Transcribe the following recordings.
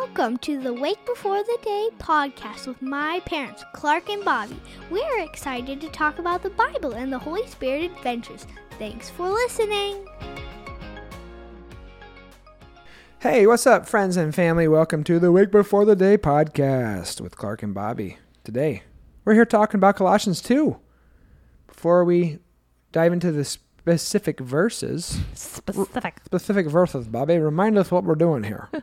Welcome to the Wake Before the Day podcast with my parents, Klarc and Bobbie. We're excited to talk about the Bible and the Holy Spirit adventures. Thanks for listening. Hey, what's up, friends and family? Welcome to the Wake Before the Day podcast with Klarc and Bobbie. Today, we're here talking about Colossians 2. Before we dive into the specific verses, Specific. specific verses, Bobbie, remind us what we're doing here.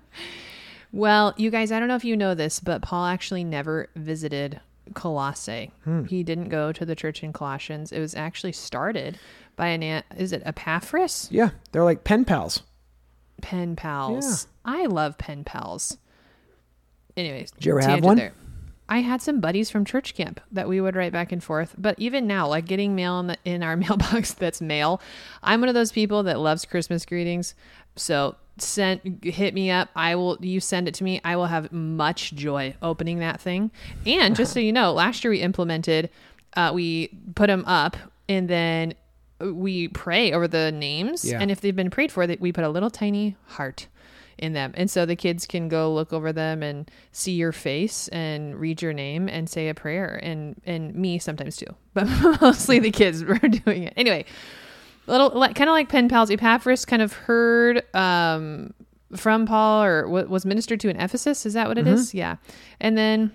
Well, you guys, I don't know if you know this, but Paul actually never visited Colossae. Hmm. He didn't go to the church in Colossians. It was actually started by an is it Epaphras? yeah, they're like pen pals. Pen pals. I love pen pals. Anyways, Did you ever have one? there. I had some buddies from church camp that we would write back and forth. But even now, like getting mail in, the, in our mailbox that's mail, I'm one of those people that loves Christmas greetings. So send hit me up. I will. You send it to me. I will have much joy opening that thing. And just so you know, last year we implemented. Uh, we put them up, and then we pray over the names. Yeah. And if they've been prayed for, that we put a little tiny heart in them. And so the kids can go look over them and see your face and read your name and say a prayer and and me sometimes too. But mostly the kids were doing it. Anyway, little like, kind of like pen pals Epaphras kind of heard um from Paul or wa- was ministered to in Ephesus, is that what it is? Yeah. And then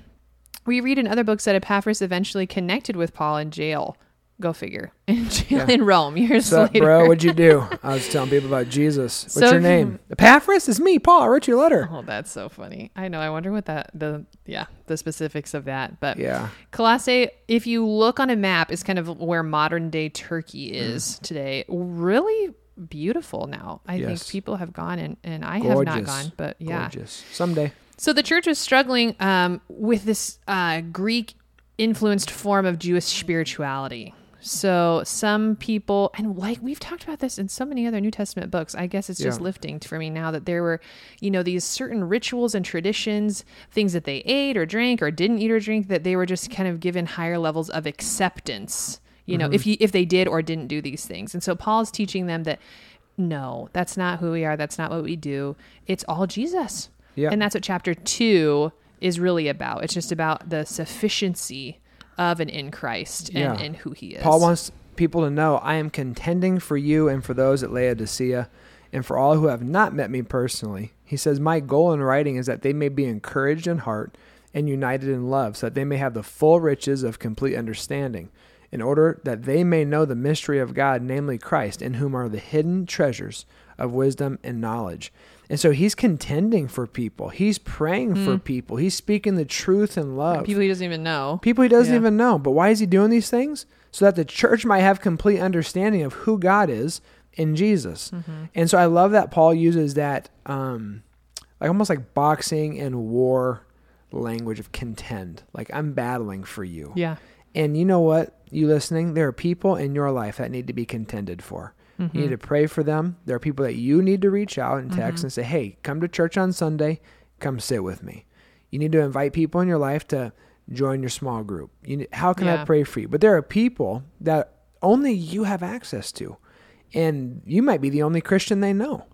we read in other books that Epaphras eventually connected with Paul in jail. Go figure. In Yeah. in Rome years What's up, later. bro? What'd you do? I was telling people about Jesus. What's So- your name? Epaphras? is me, Paul. I wrote you a letter. Oh, that's so funny. I know. I wonder what that the yeah the specifics of that. But Yeah. Colossae, if you look on a map, is kind of where modern day Turkey is today. Really beautiful now. I Yes. think people have gone and and I have not gone, but yeah. Gorgeous. Someday. So the church was struggling um, with this uh, Greek influenced form of Jewish spirituality. So some people, and like we've talked about this in so many other New Testament books, I guess it's just Yeah. lifting for me now that there were, you know, these certain rituals and traditions, things that they ate or drank or didn't eat or drink, that they were just kind of given higher levels of acceptance. You know, if mm-hmm. you if they did or didn't do these things, and so Paul's teaching them that no, that's not who we are. That's not what we do. It's all Jesus. Yeah. And that's what chapter two is really about. It's just about the sufficiency of and in Christ and, Yeah. and who he is. Paul wants people to know I am contending for you and for those at Laodicea and for all who have not met me personally. He says, My goal in writing is that they may be encouraged in heart and united in love, so that they may have the full riches of complete understanding, in order that they may know the mystery of God, namely Christ, in whom are the hidden treasures of wisdom and knowledge. And so he's contending for people. He's praying for people. He's speaking the truth in love people he doesn't even know. people he doesn't Yeah. even know. But why is he doing these things? So that the church might have complete understanding of who God is in Jesus. Mm-hmm. And so I love that Paul uses that, um, like almost like boxing and war language of contend. Like I'm battling for you. Yeah. And you know what? You listening? There are people in your life that need to be contended for. Mm-hmm. You need to pray for them. There are people that you need to reach out and text Mm-hmm. and say, "Hey, come to church on Sunday. Come sit with me." You need to invite people in your life to join your small group. You need, how can I pray for you? But there are people that only you have access to, and you might be the only Christian they know.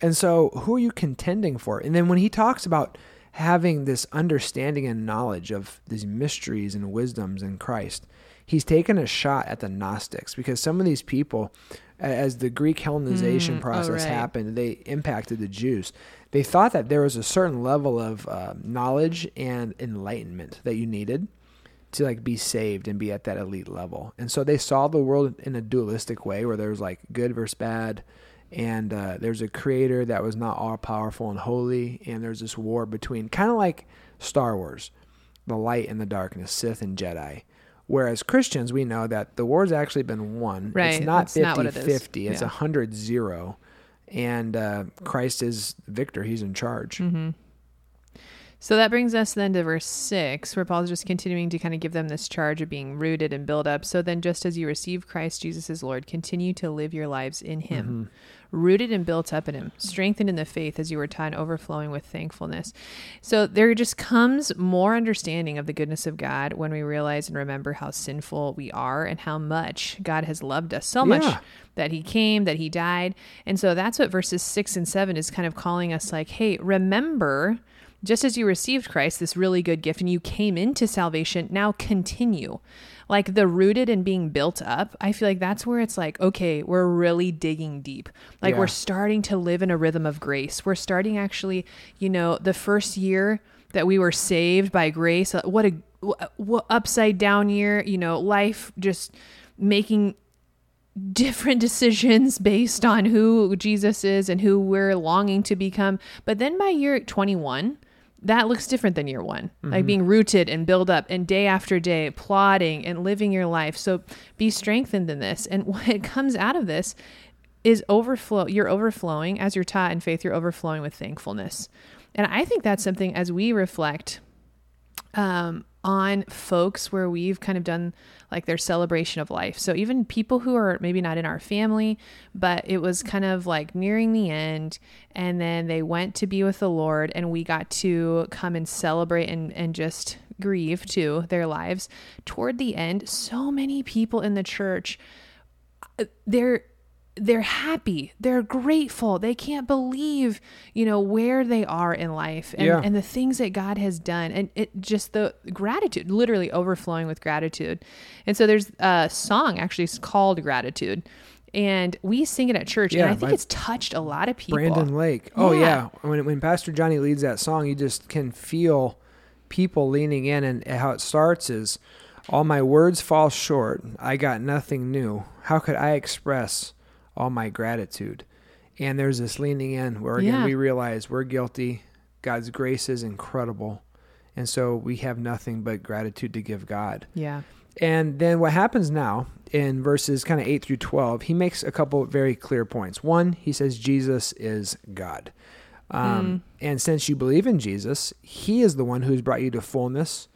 And so, who are you contending for? And then when he talks about having this understanding and knowledge of these mysteries and wisdoms in Christ, he's taken a shot at the Gnostics because some of these people, as the Greek Hellenization Mm, oh, process right. happened, they impacted the Jews. They thought that there was a certain level of uh, knowledge and enlightenment that you needed to like be saved and be at that elite level. And so they saw the world in a dualistic way where there was like good versus bad and uh, there's a creator that was not all powerful and holy and there's this war between kind of like Star Wars, the light and the darkness, Sith and Jedi. Whereas Christians, we know that the war's actually been won. Right, It's not it's not 50 what it is. 50, it's Yeah. 100 0. And uh, Christ is victor, he's in charge. Mm-hmm. So that brings us then to verse 6, where Paul's just continuing to kind of give them this charge of being rooted and built up. So then, just as you receive Christ Jesus as Lord, continue to live your lives in Him, mm-hmm. rooted and built up in Him, strengthened in the faith as you were taught, and overflowing with thankfulness. So there just comes more understanding of the goodness of God when we realize and remember how sinful we are and how much God has loved us so much that he came, that he died. And so that's what verses six and seven is kind of calling us like, hey, remember just as you received Christ, this really good gift, and you came into salvation, now continue. Like the rooted and being built up, I feel like that's where it's like, okay, we're really digging deep. Like Yeah. we're starting to live in a rhythm of grace. We're starting actually, you know, the first year that we were saved by grace, what a what upside down year, you know, life just making different decisions based on who Jesus is and who we're longing to become. But then by year 21, that looks different than year one, like being rooted and build up and day after day, plotting and living your life. So be strengthened in this. And what comes out of this is overflow. You're overflowing as you're taught in faith, you're overflowing with thankfulness. And I think that's something as we reflect um, on folks where we've kind of done like their celebration of life. So even people who are maybe not in our family, but it was kind of like nearing the end, and then they went to be with the Lord, and we got to come and celebrate and, and just grieve too their lives. Toward the end, so many people in the church, uh, they're they're happy they're grateful they can't believe you know where they are in life and, Yeah. and the things that god has done and it just the gratitude literally overflowing with gratitude and so there's a song actually it's called gratitude and we sing it at church and Yeah, i think it's touched a lot of people Brandon Lake. Oh Yeah. yeah. When when Pastor Johnny leads that song, you just can feel people leaning in and how it starts is all my words fall short. I got nothing new. How could I express all my gratitude? And there's this leaning in where again Yeah. we realize we're guilty. God's grace is incredible. And so we have nothing but gratitude to give God. yeah And then what happens now in verses kind of 8 through 12, he makes a couple very clear points. One, he says Jesus is God. Um, And since you believe in Jesus, he is the one who's brought you to fullness,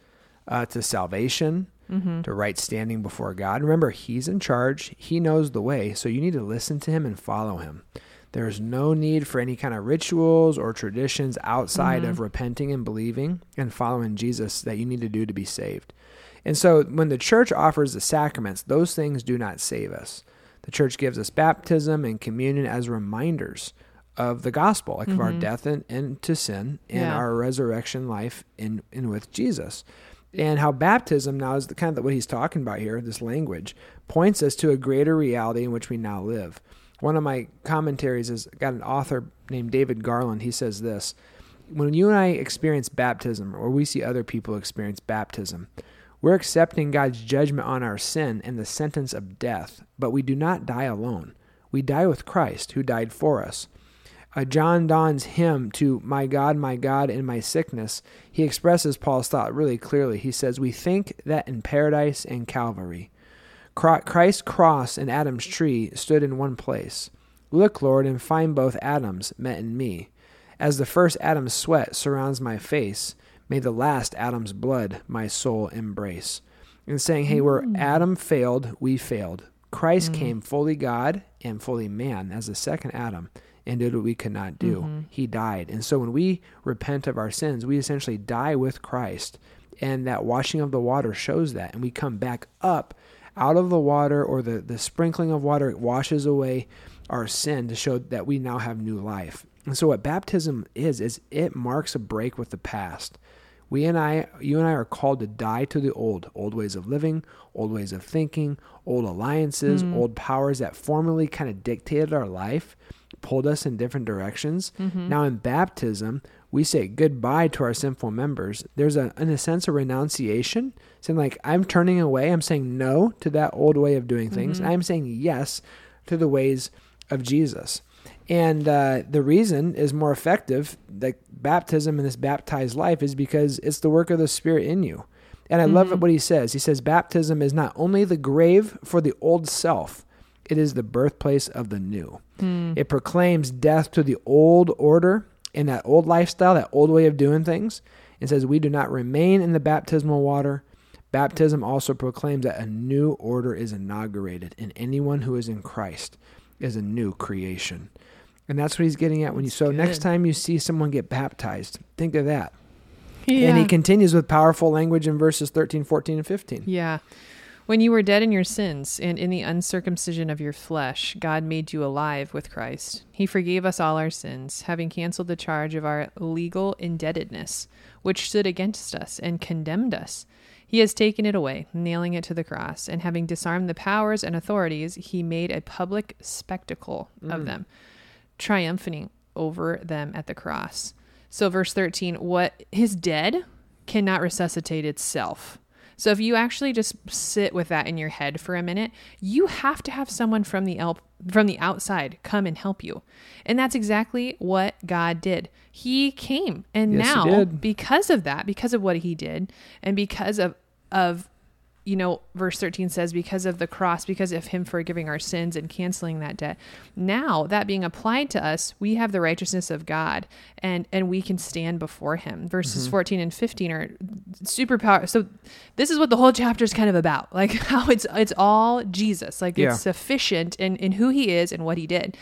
uh, to salvation, Mm-hmm. to right standing before God. Remember, he's in charge, he knows the way, so you need to listen to him and follow him. There's no need for any kind of rituals or traditions outside of mm-hmm. repenting and believing and following Jesus that you need to do to be saved. And so when the church offers the sacraments, those things do not save us. The church gives us baptism and communion as reminders of the gospel, like of our mm-hmm. death in, into sin and Yeah. our resurrection life in, in with Jesus. And how baptism now is the kind of what he's talking about here, this language, points us to a greater reality in which we now live. One of my commentaries has got an author named David Garland. He says this When you and I experience baptism, or we see other people experience baptism, we're accepting God's judgment on our sin and the sentence of death, but we do not die alone. We die with Christ, who died for us. Uh, John Donne's hymn to My God, My God, in my sickness, he expresses Paul's thought really clearly. He says, We think that in paradise and Calvary, Christ's cross and Adam's tree stood in one place. Look, Lord, and find both Adams met in me. As the first Adam's sweat surrounds my face, may the last Adam's blood my soul embrace. And saying, hey, where Adam failed, we failed. Christ came fully God and fully man as the second Adam and did what we could not do. Mm-hmm. He died. And so when we repent of our sins, we essentially die with Christ. And that washing of the water shows that. And we come back up out of the water or the, the sprinkling of water it washes away our sin to show that we now have new life. And so what baptism is is it marks a break with the past. We and I you and I are called to die to the old, old ways of living, old ways of thinking, old alliances, mm. old powers that formerly kind of dictated our life, pulled us in different directions. Mm-hmm. Now in baptism, we say goodbye to our sinful members. There's a in a sense a renunciation, saying like I'm turning away, I'm saying no to that old way of doing things. and I'm saying yes to the ways of Jesus. And uh, the reason is more effective, like baptism in this baptized life, is because it's the work of the Spirit in you. And I love mm-hmm. what he says. He says, Baptism is not only the grave for the old self, it is the birthplace of the new. Hmm. It proclaims death to the old order and that old lifestyle, that old way of doing things, and says, We do not remain in the baptismal water. Baptism also proclaims that a new order is inaugurated, and anyone who is in Christ is a new creation. And that's what he's getting at when you. So next time you see someone get baptized, think of that. Yeah. And he continues with powerful language in verses 13, 14, and 15. Yeah. When you were dead in your sins and in the uncircumcision of your flesh, God made you alive with Christ. He forgave us all our sins, having canceled the charge of our legal indebtedness, which stood against us and condemned us. He has taken it away, nailing it to the cross, and having disarmed the powers and authorities, he made a public spectacle of mm. them, triumphing over them at the cross. So, verse 13, what is dead cannot resuscitate itself. So, if you actually just sit with that in your head for a minute, you have to have someone from the el- from the outside come and help you. And that's exactly what God did. He came. And Yes, now, because of that, because of what he did, and because of of you know, verse 13 says, because of the cross, because of him forgiving our sins and canceling that debt. Now, that being applied to us, we have the righteousness of God and and we can stand before him. Verses Mm-hmm. 14 and 15 are super power. So this is what the whole chapter is kind of about. Like how it's it's all Jesus. Like Yeah. it's sufficient in, in who he is and what he did.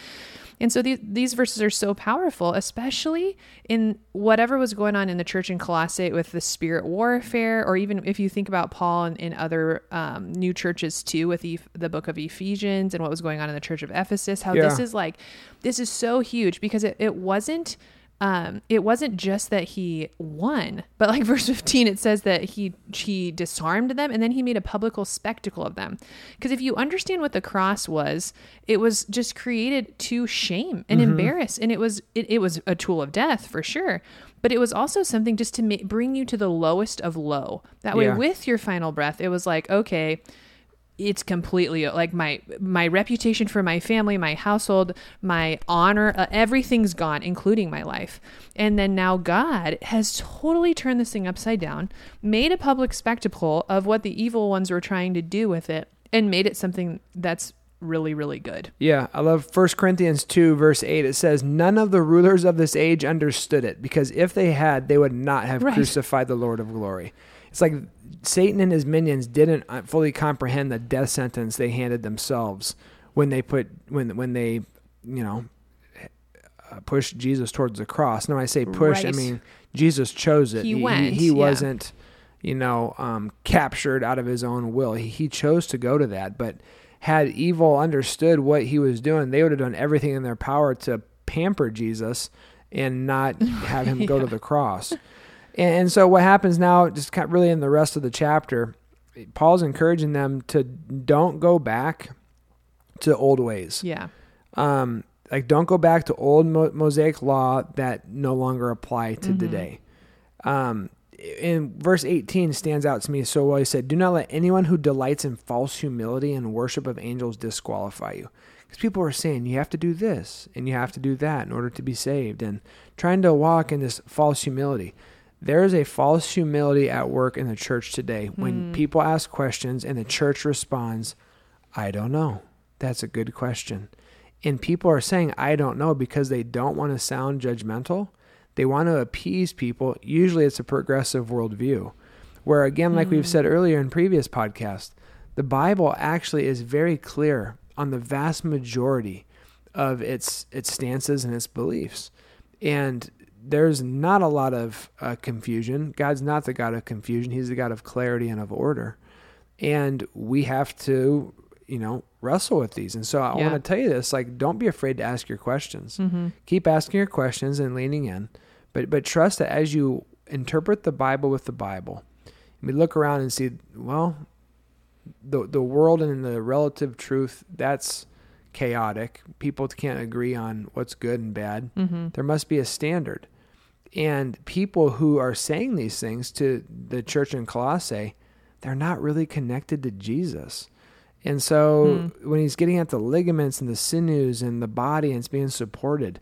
And so these these verses are so powerful, especially in whatever was going on in the church in Colossae with the spirit warfare, or even if you think about Paul and in other um, new churches too, with the, the book of Ephesians and what was going on in the church of Ephesus. How this is like, this is so huge because it, it wasn't um it wasn't just that he won but like verse 15 it says that he he disarmed them and then he made a public spectacle of them. Because if you understand what the cross was it was just created to shame and embarrass and it was it, it was a tool of death for sure but it was also something just to ma- bring you to the lowest of low. That way Yeah. with your final breath it was like okay it's completely like my my reputation for my family my household my honor uh, everything's gone including my life and then now god has totally turned this thing upside down made a public spectacle of what the evil ones were trying to do with it and made it something that's really really good Yeah, I love 1 Corinthians 2, verse 8. It says, None of the rulers of this age understood it, because if they had, they would not have Right. crucified the Lord of glory. It's like Satan and his minions didn't uh, fully comprehend the death sentence they handed themselves when they put, when, when they, you know, uh, pushed Jesus towards the cross. Now, when I say push, I mean Jesus chose it. He went, He, yeah. wasn't, you know, um, captured out of his own will. He, he chose to go to that. But had evil understood what he was doing, they would have done everything in their power to pamper Jesus and not have him go to the cross. And, so what happens now, just kind of really in the rest of the chapter, Paul's encouraging them to don't go back to old ways. Yeah. Um, like don't go back to old Mo- mosaic law that no longer apply to today. Um, in verse 18 stands out to me so well. He said do not let anyone who delights in false humility and worship of angels disqualify you. Because people are saying you have to do this and you have to do that in order to be saved and trying to walk in this false humility there is a false humility at work in the church today. When hmm. people ask questions and the church responds i don't know. That's a good question. And people are saying i don't know because they don't want to sound judgmental. They want to appease people. Usually it's a progressive worldview. Where again like we've said hmm. earlier in previous podcasts the bible actually is very clear on the vast majority of its its stances and its beliefs. And there's not a lot of uh, confusion. God's not the god of confusion. He's the god of clarity and of order. And we have to you know wrestle with these. And so i Yeah. want to tell you this like don't be afraid to ask your questions. Mm-hmm. keep asking your questions and leaning in. But but trust that as you interpret the bible with the bible we look around and see well the the world and the relative truth that's chaotic. People can't agree on what's good and bad. Mm-hmm. there must be a standard and people who are saying these things to the church in colossae they're not really connected to jesus and so when he's getting at the ligaments and the sinews and the body and it's being supported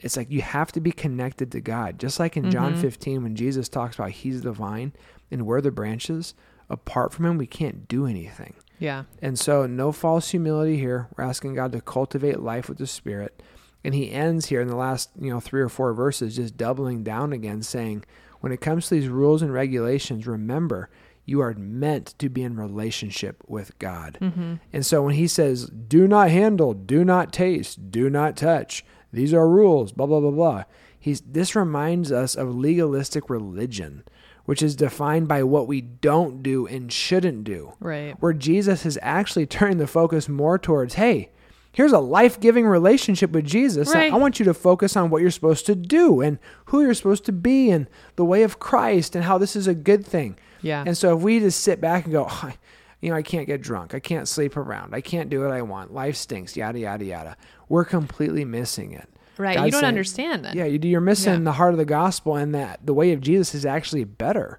it's like you have to be connected to god just like in john Mhm. 15 when jesus talks about he's the vine and we're the branches apart from him we can't do anything yeah and so, no false humility here. We're asking God to cultivate life with the Spirit. And he ends here in the last, you know, three or four verses, just doubling down again, saying, when it comes to these rules and regulations, remember, you are meant to be in relationship with God. mm-hmm. And so when he says, do not handle, do not taste, do not touch, these are rules, blah, blah, blah, blah. He's, this reminds us of legalistic religion which is defined by what we don't do and shouldn't do. Right. Where Jesus has actually turned the focus more towards, hey, here's a life giving relationship with Jesus. Right. I want you to focus on what you're supposed to do and who you're supposed to be and the way of Christ and how this is a good thing. Yeah. And so if we just sit back and go, oh, you know, I can't get drunk. I can't sleep around. I can't do what I want. Life stinks, yada, yada, yada. We're completely missing it. right. God's you don't saying- understand that. Yeah, you- you're missing Yeah. the heart of the gospel and that the way of Jesus is actually better.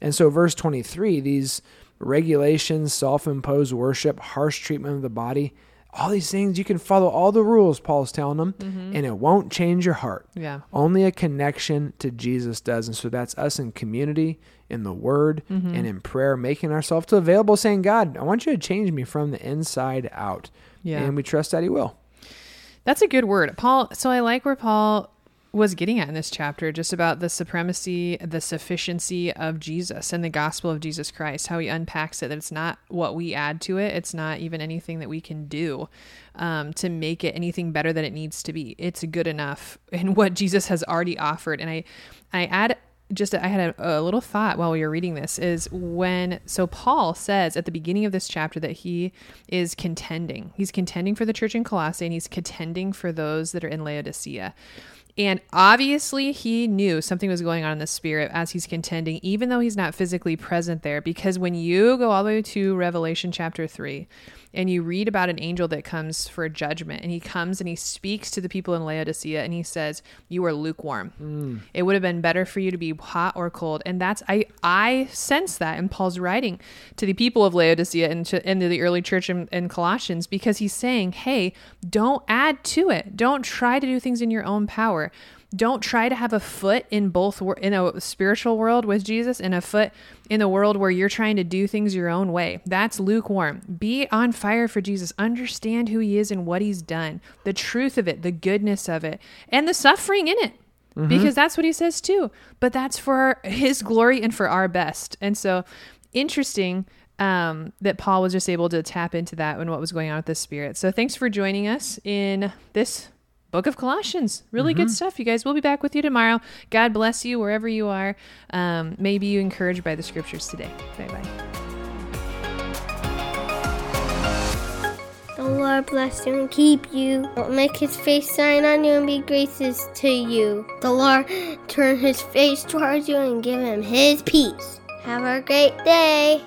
And so, verse 23, these regulations, self imposed worship, harsh treatment of the body, all these things, you can follow all the rules, Paul's telling them, and it won't change your heart. Yeah. Only a connection to Jesus does. And so that's us in community, in the word, Mm-hmm. and in prayer, making ourselves to available, saying, God, I want you to change me from the inside out. Yeah. And we trust that He will. That's a good word. Paul, so I like where Paul was getting at in this chapter just about the supremacy, the sufficiency of Jesus and the gospel of Jesus Christ, how he unpacks it, that it's not what we add to it. It's not even anything that we can do um, to make it anything better than it needs to be. It's good enough in what Jesus has already offered. And I, I add just I had a, a little thought while we were reading this is when so Paul says at the beginning of this chapter that he is contending. He's contending for the church in Colossae and he's contending for those that are in Laodicea. And obviously, he knew something was going on in the spirit as he's contending, even though he's not physically present there. Because when you go all the way to Revelation chapter 3 and you read about an angel that comes for judgment, and he comes and he speaks to the people in Laodicea and he says, You are lukewarm. Mm. It would have been better for you to be hot or cold. And that's, I, I sense that in Paul's writing to the people of Laodicea and to, and to the early church in, in Colossians, because he's saying, Hey, don't add to it. Don't try to do things in your own power don't try to have a foot in both in a spiritual world with Jesus and a foot in the world where you're trying to do things your own way. That's lukewarm. Be on fire for Jesus. Understand who he is and what he's done, the truth of it, the goodness of it, and the suffering in it. Because that's what he says too. But that's for his glory and for our best. And so interesting um, that Paul was just able to tap into that and what was going on with the Spirit. So thanks for joining us in this book of Colossians. Really good stuff, you guys. We'll be back with you tomorrow. God bless you wherever you are. Um, may be you encouraged by the scriptures today. Bye bye. The Lord bless you and keep you. Don't make his face shine on you and be gracious to you. The Lord turn his face towards you and give him his peace. Have a great day.